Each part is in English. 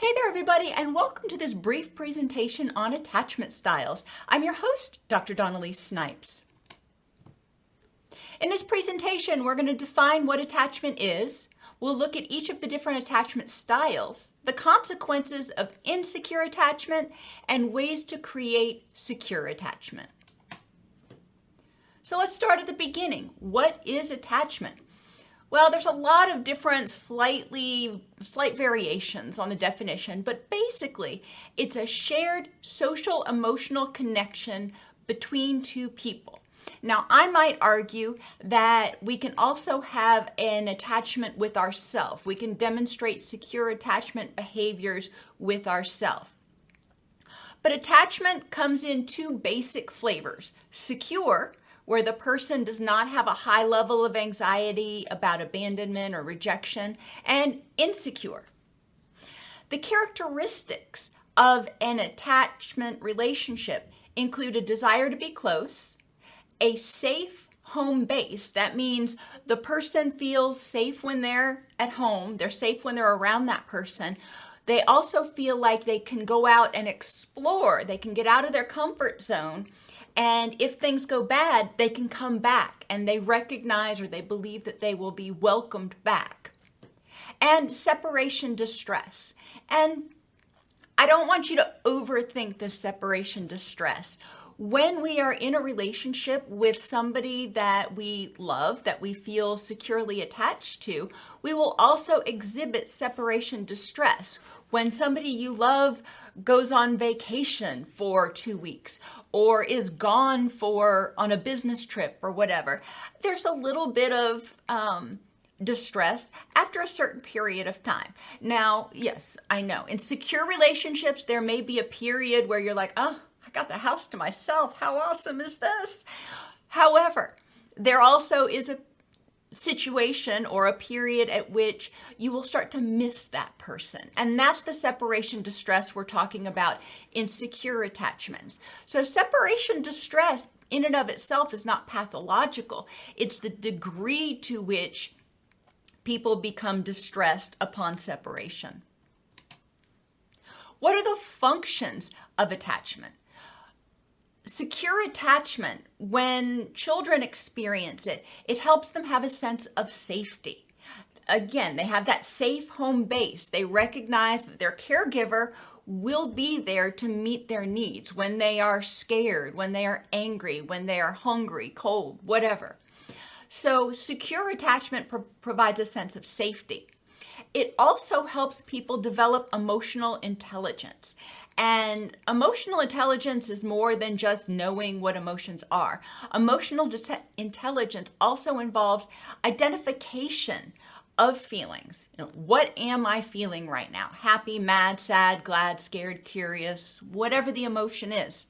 Hey there, everybody, and welcome to this brief presentation on attachment styles. I'm your host, Dr. Dawn-Elise Snipes. In this presentation, we're going to define what attachment is. We'll look at each of the different attachment styles, the consequences of insecure attachment, and ways to create secure attachment. So let's start at the beginning. What is attachment? Well, there's a lot of different slightly slight variations on the definition, but basically, it's a shared social emotional connection between two people. Now, I might argue that we can also have an attachment with ourself. We can demonstrate secure attachment behaviors with ourself. But attachment comes in two basic flavors secure, where the person does not have a high level of anxiety about abandonment or rejection, and insecure. The characteristics of an attachment relationship include a desire to be close, a safe home base. That means the person feels safe when they're at home, they're safe when they're around that person. They also feel like they can go out and explore, they can get out of their comfort zone and if things go bad, they can come back and they recognize or they believe that they will be welcomed back. And separation distress. And I don't want you to overthink this separation distress. When we are in a relationship with somebody that we love, that we feel securely attached to, we will also exhibit separation distress. When somebody you love goes on vacation for two weeks or is gone for on a business trip or whatever, there's a little bit of um, distress after a certain period of time. Now, yes, I know in secure relationships, there may be a period where you're like, oh, I got the house to myself. How awesome is this? However, there also is a situation or a period at which you will start to miss that person. And that's the separation distress we're talking about in secure attachments. So, separation distress in and of itself is not pathological, it's the degree to which people become distressed upon separation. What are the functions of attachment? Secure attachment, when children experience it, it helps them have a sense of safety. Again, they have that safe home base. They recognize that their caregiver will be there to meet their needs when they are scared, when they are angry, when they are hungry, cold, whatever. So, secure attachment pro- provides a sense of safety. It also helps people develop emotional intelligence. And emotional intelligence is more than just knowing what emotions are. Emotional de- intelligence also involves identification of feelings. You know, what am I feeling right now? Happy, mad, sad, glad, scared, curious, whatever the emotion is.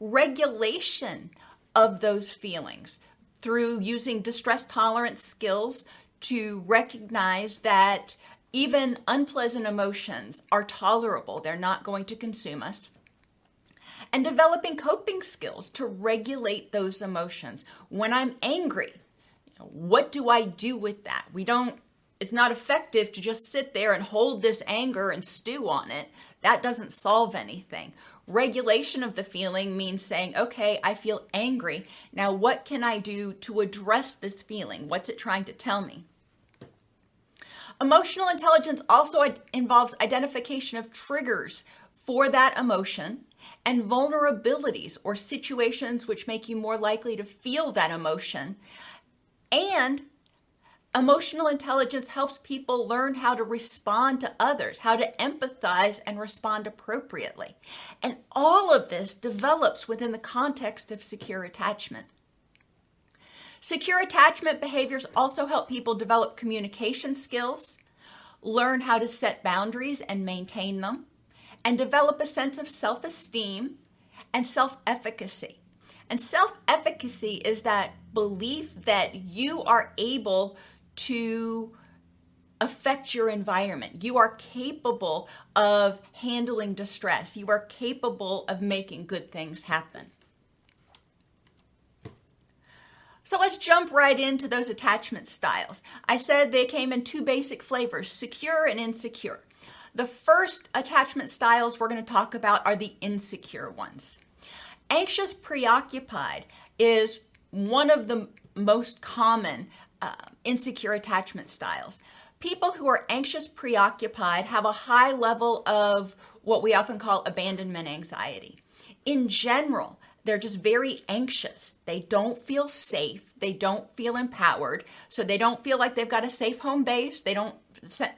Regulation of those feelings through using distress tolerance skills to recognize that even unpleasant emotions are tolerable, they're not going to consume us. And developing coping skills to regulate those emotions. When I'm angry, what do I do with that? We don't, it's not effective to just sit there and hold this anger and stew on it. That doesn't solve anything. Regulation of the feeling means saying, okay, I feel angry. Now, what can I do to address this feeling? What's it trying to tell me? Emotional intelligence also involves identification of triggers for that emotion and vulnerabilities or situations which make you more likely to feel that emotion. And emotional intelligence helps people learn how to respond to others, how to empathize and respond appropriately. And all of this develops within the context of secure attachment. Secure attachment behaviors also help people develop communication skills, learn how to set boundaries and maintain them, and develop a sense of self esteem and self efficacy. And self efficacy is that belief that you are able to affect your environment. You are capable of handling distress. You are capable of making good things happen. So let's jump right into those attachment styles. I said they came in two basic flavors secure and insecure. The first attachment styles we're going to talk about are the insecure ones. Anxious preoccupied is one of the most common uh, insecure attachment styles. People who are anxious preoccupied have a high level of what we often call abandonment anxiety. In general, they're just very anxious. They don't feel safe. They don't feel empowered. So they don't feel like they've got a safe home base. They don't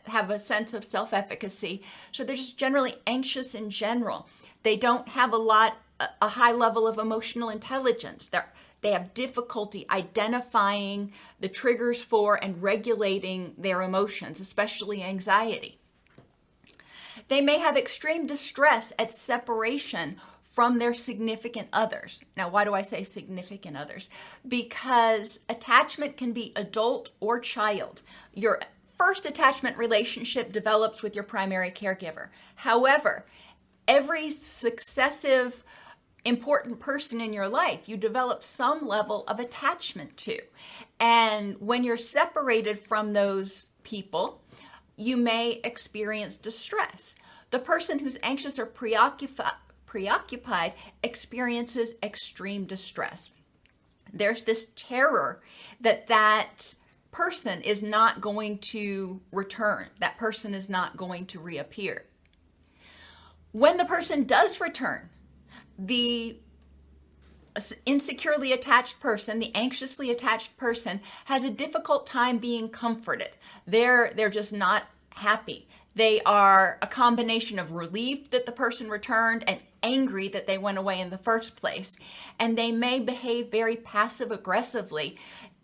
have a sense of self efficacy. So they're just generally anxious in general. They don't have a lot, a high level of emotional intelligence. They're, they have difficulty identifying the triggers for and regulating their emotions, especially anxiety. They may have extreme distress at separation from their significant others. Now, why do I say significant others? Because attachment can be adult or child. Your first attachment relationship develops with your primary caregiver. However, every successive important person in your life you develop some level of attachment to. And when you're separated from those people, you may experience distress. The person who's anxious or preoccupied, preoccupied experiences extreme distress. There's this terror that that person is not going to return, that person is not going to reappear. When the person does return, the insecurely attached person, the anxiously attached person, has a difficult time being comforted. They're, they're just not happy. They are a combination of relieved that the person returned and angry that they went away in the first place. And they may behave very passive aggressively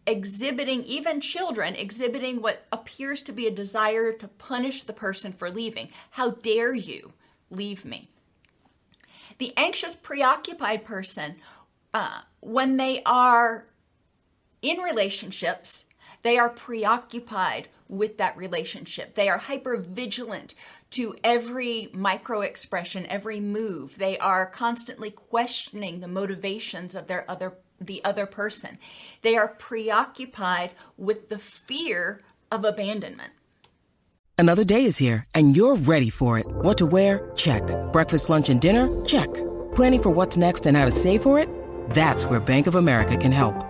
exhibiting, even children, exhibiting what appears to be a desire to punish the person for leaving. How dare you leave me? The anxious, preoccupied person, uh, when they are in relationships, they are preoccupied with that relationship. They are hyper vigilant to every micro expression, every move. They are constantly questioning the motivations of their other the other person. They are preoccupied with the fear of abandonment. Another day is here, and you're ready for it. What to wear? Check. Breakfast, lunch, and dinner? Check. Planning for what's next and how to save for it? That's where Bank of America can help.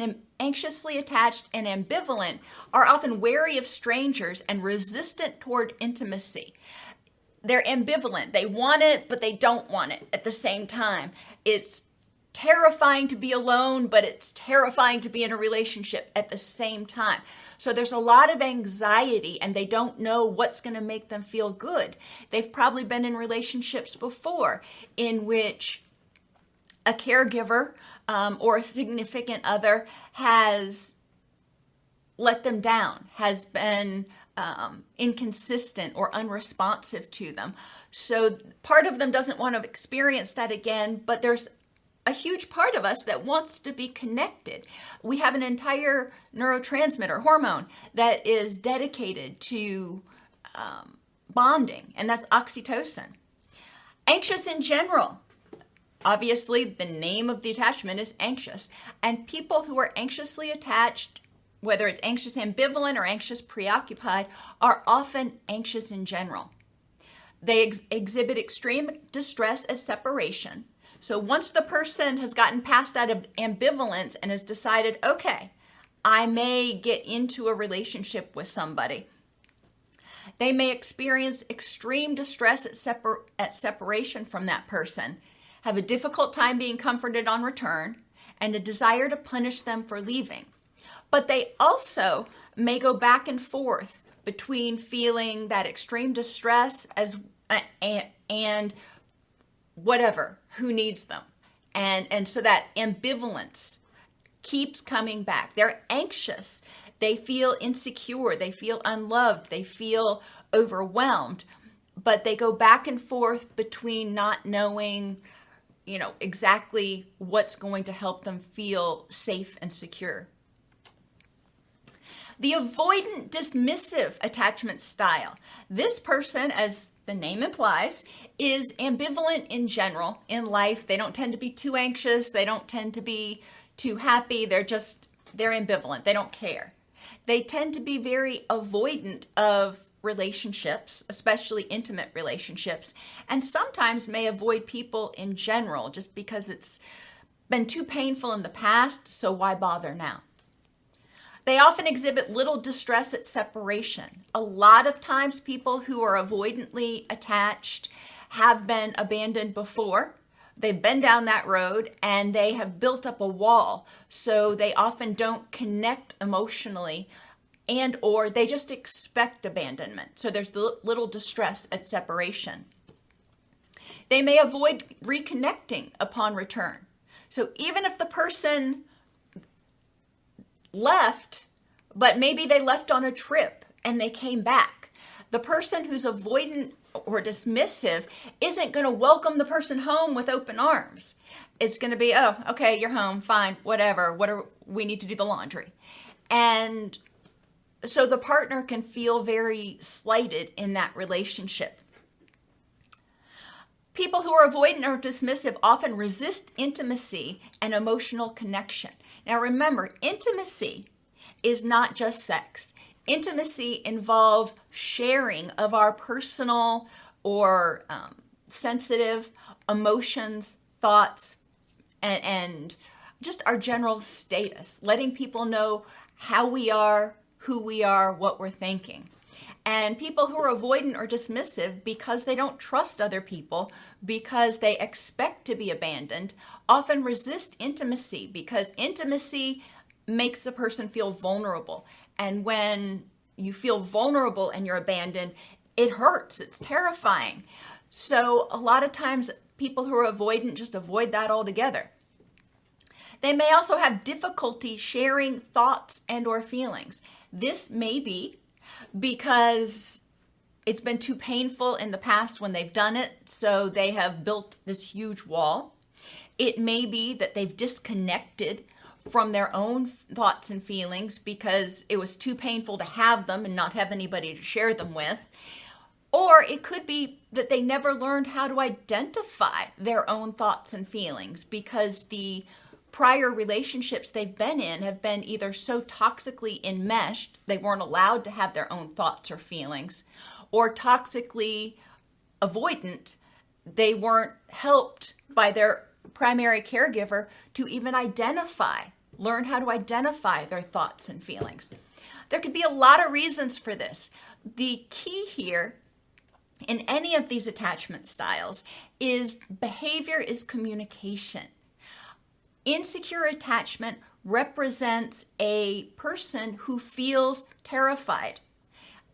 and anxiously attached and ambivalent are often wary of strangers and resistant toward intimacy. They're ambivalent. They want it, but they don't want it at the same time. It's terrifying to be alone, but it's terrifying to be in a relationship at the same time. So there's a lot of anxiety and they don't know what's going to make them feel good. They've probably been in relationships before in which a caregiver um, or a significant other has let them down, has been um, inconsistent or unresponsive to them. So part of them doesn't want to experience that again, but there's a huge part of us that wants to be connected. We have an entire neurotransmitter hormone that is dedicated to um, bonding, and that's oxytocin. Anxious in general Obviously, the name of the attachment is anxious. And people who are anxiously attached, whether it's anxious ambivalent or anxious preoccupied, are often anxious in general. They ex- exhibit extreme distress at separation. So once the person has gotten past that ambivalence and has decided, okay, I may get into a relationship with somebody, they may experience extreme distress at, separ- at separation from that person, have a difficult time being comforted on return, and a desire to punish them for leaving. But they also may go back and forth between feeling that extreme distress as and, and whatever who needs them. And and so that ambivalence keeps coming back. They're anxious. They feel insecure. They feel unloved. They feel overwhelmed. But they go back and forth between not knowing you know exactly what's going to help them feel safe and secure the avoidant dismissive attachment style. This person, as the name implies, is ambivalent in general in life. They don't tend to be too anxious, they don't tend to be too happy. They're just they're ambivalent. They don't care. They tend to be very avoidant of relationships, especially intimate relationships, and sometimes may avoid people in general just because it's been too painful in the past, so why bother now? They often exhibit little distress at separation. A lot of times, people who are avoidantly attached have been abandoned before. They've been down that road and they have built up a wall. So they often don't connect emotionally and or they just expect abandonment. So there's the little distress at separation. They may avoid reconnecting upon return. So even if the person left, but maybe they left on a trip and they came back. The person who's avoidant or dismissive isn't going to welcome the person home with open arms. It's going to be, oh, okay, you're home, fine, whatever. What are we need to do the laundry? And so the partner can feel very slighted in that relationship. People who are avoidant or dismissive often resist intimacy and emotional connection. Now remember, intimacy is not just sex. Intimacy involves sharing of our personal or um, sensitive emotions, thoughts, and, and just our general status, letting people know how we are, who we are, what we're thinking. And people who are avoidant or dismissive because they don't trust other people, because they expect to be abandoned, often resist intimacy because intimacy makes a person feel vulnerable. And when you feel vulnerable and you're abandoned, it hurts, it's terrifying. So, a lot of times, people who are avoidant just avoid that altogether. They may also have difficulty sharing thoughts and or feelings. This may be because it's been too painful in the past when they've done it, so they have built this huge wall. It may be that they've disconnected from their own thoughts and feelings because it was too painful to have them and not have anybody to share them with. Or it could be that they never learned how to identify their own thoughts and feelings because the prior relationships they've been in have been either so toxically enmeshed they weren't allowed to have their own thoughts or feelings, or toxically avoidant they weren't helped by their primary caregiver to even identify, learn how to identify their thoughts and feelings. There could be a lot of reasons for this. The key here in any of these attachment styles is behavior is communication. Insecure attachment represents a person who feels terrified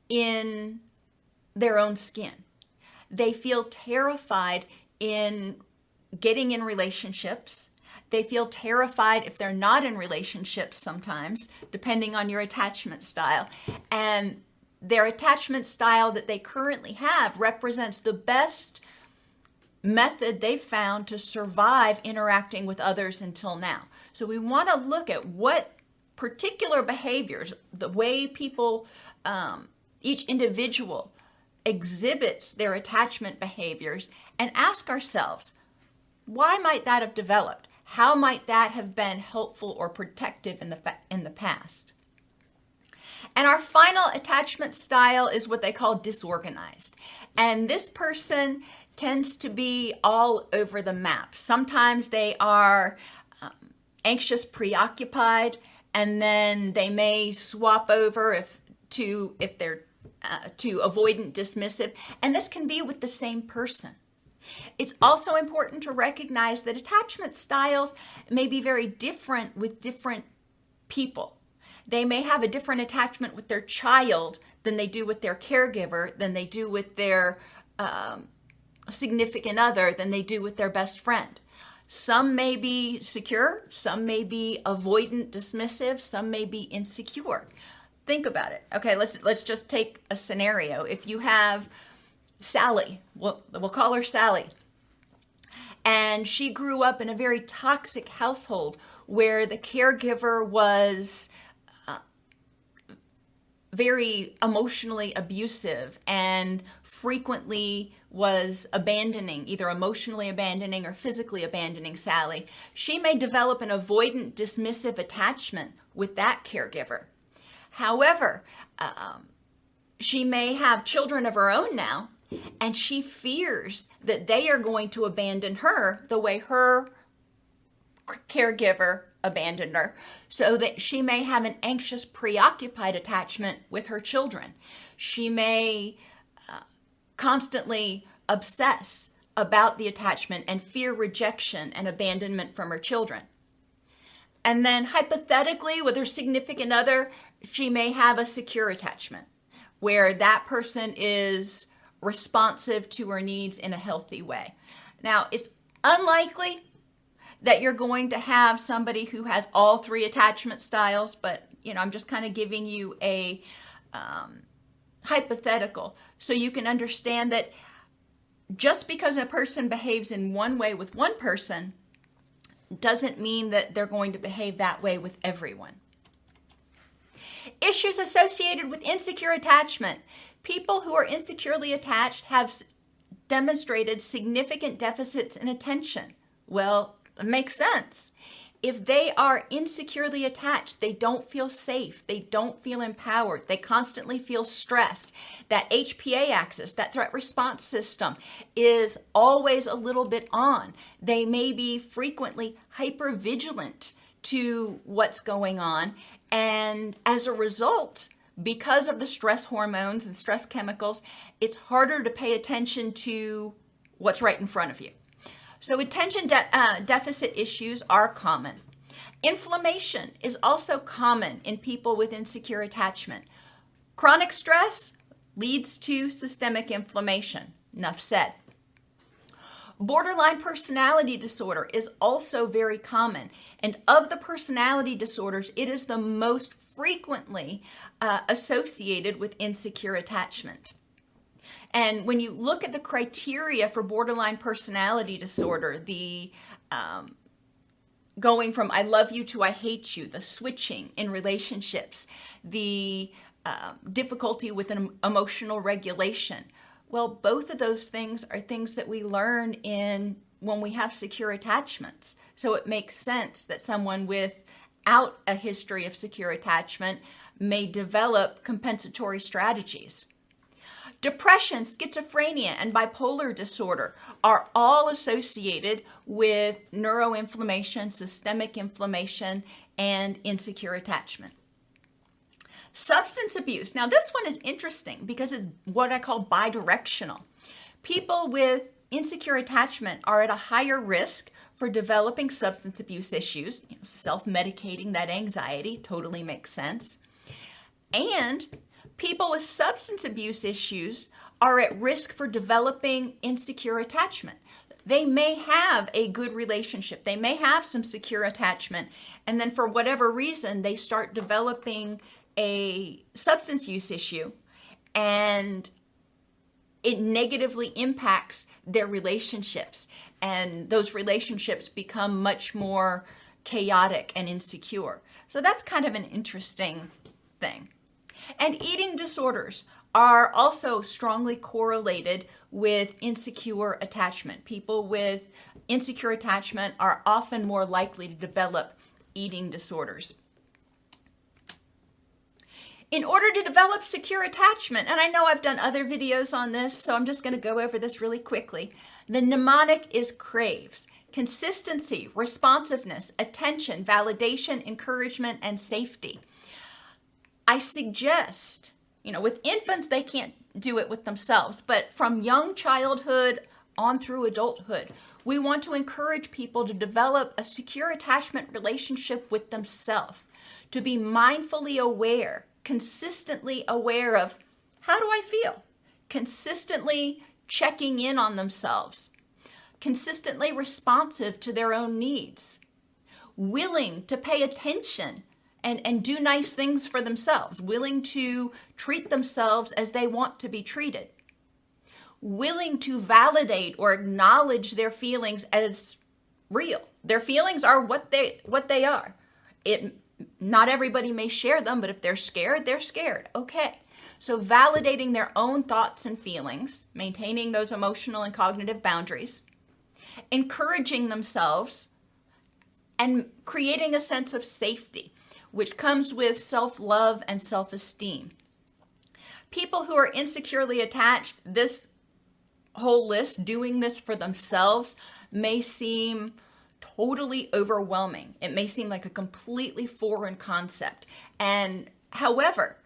in their own skin. They feel terrified in getting in relationships. They feel terrified if they're not in relationships sometimes, depending on your attachment style. And their attachment style that they currently have represents the best method they've found to survive interacting with others until now. So we want to look at what particular behaviors, the way people, um, each individual exhibits their attachment behaviors, and ask ourselves Why might that have developed? How might that have been helpful or protective in the, fa- in the past? And our final attachment style is what they call disorganized. And this person tends to be all over the map. Sometimes they are um, anxious, preoccupied, and then they may swap over if to if they're uh, to avoidant dismissive, and this can be with the same person. It's also important to recognize that attachment styles may be very different with different people. They may have a different attachment with their child than they do with their caregiver, than they do with their um, significant other, than they do with their best friend. Some may be secure, some may be avoidant, dismissive, some may be insecure. Think about it. Okay, let's let's just take a scenario. If you have Sally, we'll, we'll call her Sally, and she grew up in a very toxic household where the caregiver was uh, very emotionally abusive and frequently was abandoning, either emotionally abandoning or physically abandoning Sally, she may develop an avoidant, dismissive attachment with that caregiver. However, um, she may have children of her own now, and she fears that they are going to abandon her the way her caregiver abandoned her, so that she may have an anxious, preoccupied attachment with her children. She may constantly obsess about the attachment and fear rejection and abandonment from her children. And then, hypothetically, with her significant other, she may have a secure attachment where that person is responsive to her needs in a healthy way. Now, it's unlikely that you're going to have somebody who has all three attachment styles, but you know, I'm just kind of giving you a um, hypothetical so you can understand that just because a person behaves in one way with one person doesn't mean that they're going to behave that way with everyone. Issues associated with insecure attachment. People who are insecurely attached have demonstrated significant deficits in attention. Well, it makes sense. If they are insecurely attached, they don't feel safe, they don't feel empowered, they constantly feel stressed. That HPA axis, that threat response system, is always a little bit on. They may be frequently hyper vigilant to what's going on, and as a result, because of the stress hormones and stress chemicals, it's harder to pay attention to what's right in front of you. So, attention de- uh, deficit issues are common. Inflammation is also common in people with insecure attachment. Chronic stress leads to systemic inflammation. Enough said. Borderline personality disorder is also very common. And of the personality disorders, it is the most frequently uh, associated with insecure attachment. And when you look at the criteria for borderline personality disorder, the um, going from I love you to I hate you, the switching in relationships, the uh, difficulty with an emotional regulation. Well, both of those things are things that we learn in when we have secure attachments. So it makes sense that someone without a history of secure attachment may develop compensatory strategies. Depression, schizophrenia, and bipolar disorder are all associated with neuroinflammation, systemic inflammation, and insecure attachment. Substance abuse. Now, this one is interesting because it's what I call bidirectional. People with insecure attachment are at a higher risk for developing substance abuse issues. You know, Self medicating that anxiety totally makes sense. And people with substance abuse issues are at risk for developing insecure attachment. They may have a good relationship, they may have some secure attachment, and then for whatever reason, they start developing a substance use issue and it negatively impacts their relationships and those relationships become much more chaotic and insecure. So that's kind of an interesting thing. And eating disorders are also strongly correlated with insecure attachment. People with insecure attachment are often more likely to develop eating disorders. In order to develop secure attachment, and I know I've done other videos on this, so I'm just going to go over this really quickly. The mnemonic is craves consistency, responsiveness, attention, validation, encouragement, and safety. I suggest, you know, with infants, they can't do it with themselves, but from young childhood on through adulthood, we want to encourage people to develop a secure attachment relationship with themselves, to be mindfully aware, consistently aware of how do I feel? Consistently checking in on themselves, consistently responsive to their own needs, willing to pay attention and, and do nice things for themselves, willing to treat themselves as they want to be treated, willing to validate or acknowledge their feelings as real. Their feelings are what they what they are. It not everybody may share them, but if they're scared, they're scared. Okay. So validating their own thoughts and feelings, maintaining those emotional and cognitive boundaries, encouraging themselves and creating a sense of safety, which comes with self-love and self-esteem. People who are insecurely attached, this whole list, doing this for themselves, may seem totally overwhelming. It may seem like a completely foreign concept. And however,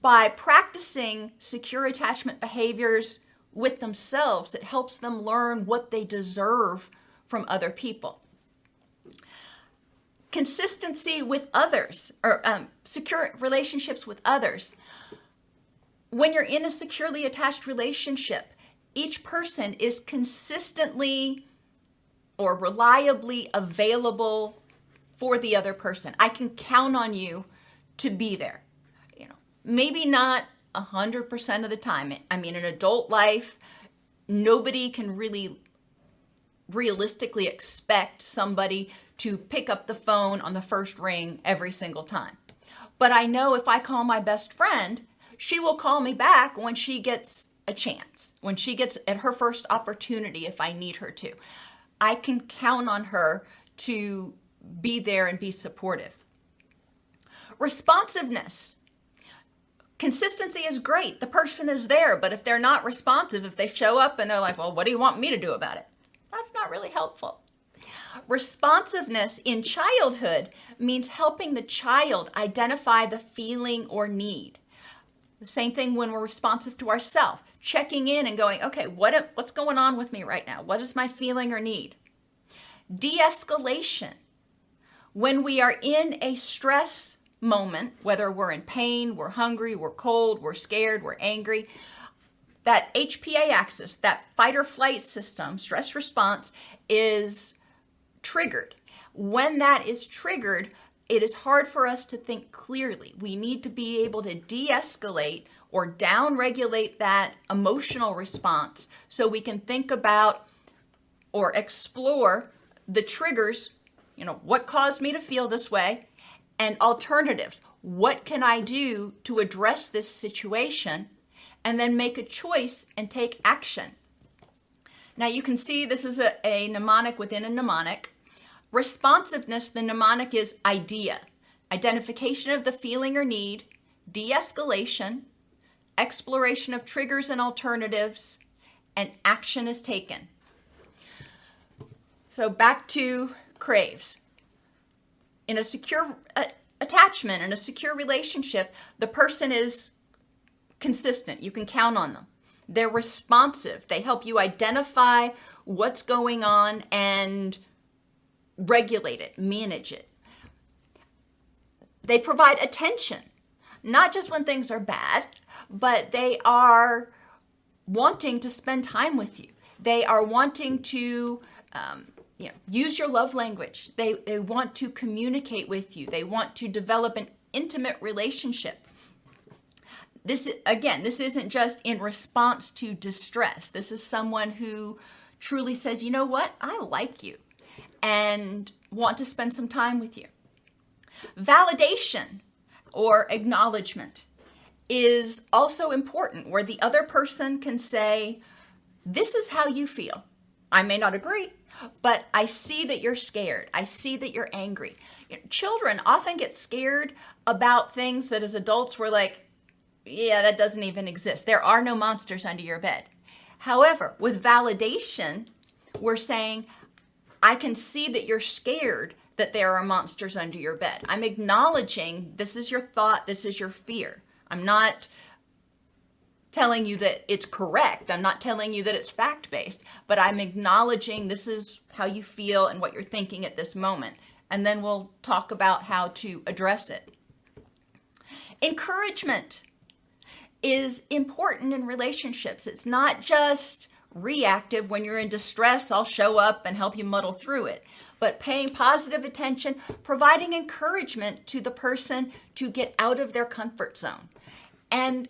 by practicing secure attachment behaviors with themselves, it helps them learn what they deserve from other people. Consistency with others, or um, secure relationships with others. When you're in a securely attached relationship, each person is consistently or reliably available for the other person. I can count on you to be there. You know, maybe not 100% of the time. I mean, in adult life, nobody can really realistically expect somebody to pick up the phone on the first ring every single time. But I know if I call my best friend, she will call me back when she gets a chance, when she gets at her first opportunity if I need her to. I can count on her to be there and be supportive. Responsiveness. Consistency is great. The person is there, but if they're not responsive, if they show up and they're like, well, what do you want me to do about it? That's not really helpful. Responsiveness in childhood means helping the child identify the feeling or need. Same thing when we're responsive to ourselves, checking in and going, okay, what, what's going on with me right now? What is my feeling or need? De escalation. When we are in a stress moment, whether we're in pain, we're hungry, we're cold, we're scared, we're angry, that HPA axis, that fight or flight system, stress response, is triggered. When that is triggered, it is hard for us to think clearly. We need to be able to de escalate or down regulate that emotional response so we can think about or explore the triggers, you know, what caused me to feel this way, and alternatives. What can I do to address this situation? And then make a choice and take action. Now you can see this is a, a mnemonic within a mnemonic. Responsiveness, the mnemonic is idea, identification of the feeling or need, de escalation, exploration of triggers and alternatives, and action is taken. So back to craves. In a secure uh, attachment, in a secure relationship, the person is consistent. You can count on them. They're responsive. They help you identify what's going on and regulate it, manage it. They provide attention, not just when things are bad, but they are wanting to spend time with you. They are wanting to um, you know, use your love language. They, they want to communicate with you. They want to develop an intimate relationship. This again, this isn't just in response to distress. This is someone who truly says, "You know what? I like you." and want to spend some time with you. Validation or acknowledgement. is also important, where the other person can say, This is how you feel. I may not agree, but I see that you're scared. I see that you're angry. You know, children often get scared about things that as adults we're like, yeah, that doesn't even exist. There are no monsters under your bed. However, with validation, we're saying, I can see that you're scared that there are monsters under your bed. I'm acknowledging this is your thought, this is your fear. I'm not telling you that it's correct. I'm not telling you that it's fact based, but I'm acknowledging this is how you feel and what you're thinking at this moment. And then we'll talk about how to address it. Encouragement is important in relationships. It's not just reactive when you're in distress, I'll show up and help you muddle through it. But paying positive attention, providing encouragement to the person to get out of their comfort zone, and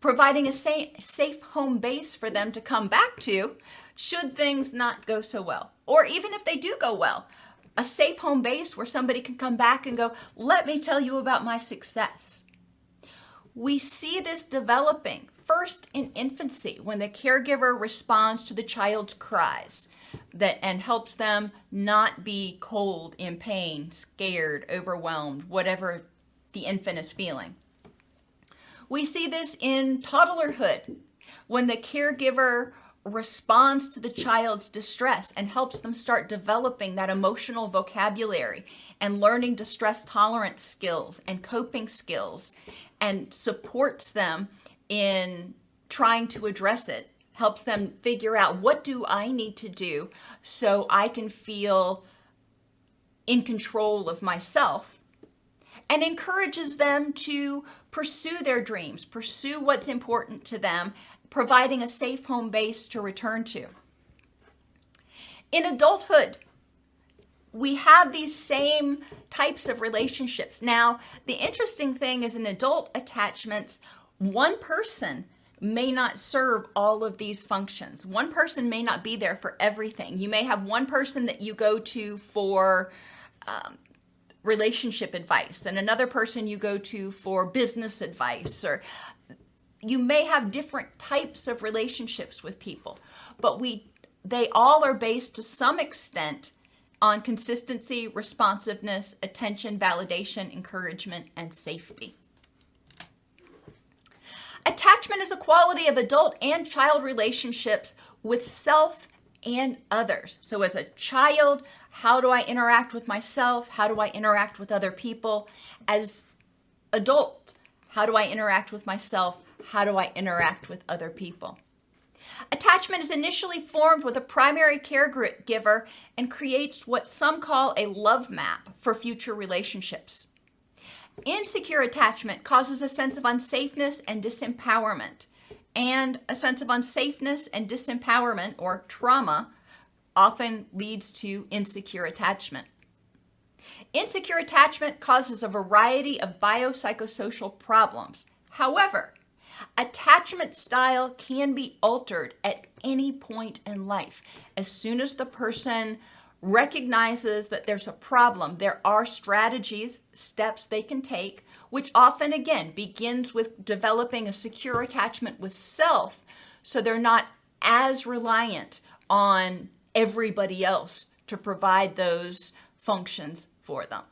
providing a safe home base for them to come back to should things not go so well. Or even if they do go well, a safe home base where somebody can come back and go, Let me tell you about my success. We see this developing first in infancy when the caregiver responds to the child's cries that and helps them not be cold, in pain, scared, overwhelmed, whatever the infant is feeling. We see this in toddlerhood when the caregiver responds to the child's distress and helps them start developing that emotional vocabulary and learning distress tolerance skills and coping skills and supports them in trying to address it helps them figure out what do i need to do so i can feel in control of myself? And encourages them to pursue their dreams pursue what's important to them providing a safe home base to return to. In adulthood we have these same types of relationships. Now, the interesting thing is in adult attachments, one person may not serve all of these functions. One person may not be there for everything. You may have one person that you go to for um, relationship advice, and another person you go to for business advice, or you may have different types of relationships with people, but we they all are based to some extent on consistency, responsiveness, attention, validation, encouragement, and safety. Attachment is a quality of adult and child relationships with self and others. So, as a child, how do I interact with myself? How do I interact with other people? As adult, how do I interact with myself? How do I interact with other people? Attachment is initially formed with a primary caregiver and creates what some call a love map for future relationships. Insecure attachment causes a sense of unsafeness and disempowerment, and a sense of unsafeness and disempowerment or trauma often leads to insecure attachment. Insecure attachment causes a variety of biopsychosocial problems. However, Attachment style can be altered at any point in life. As soon as the person recognizes that there's a problem, there are strategies, steps they can take, which often again begins with developing a secure attachment with self so they're not as reliant on everybody else to provide those functions for them.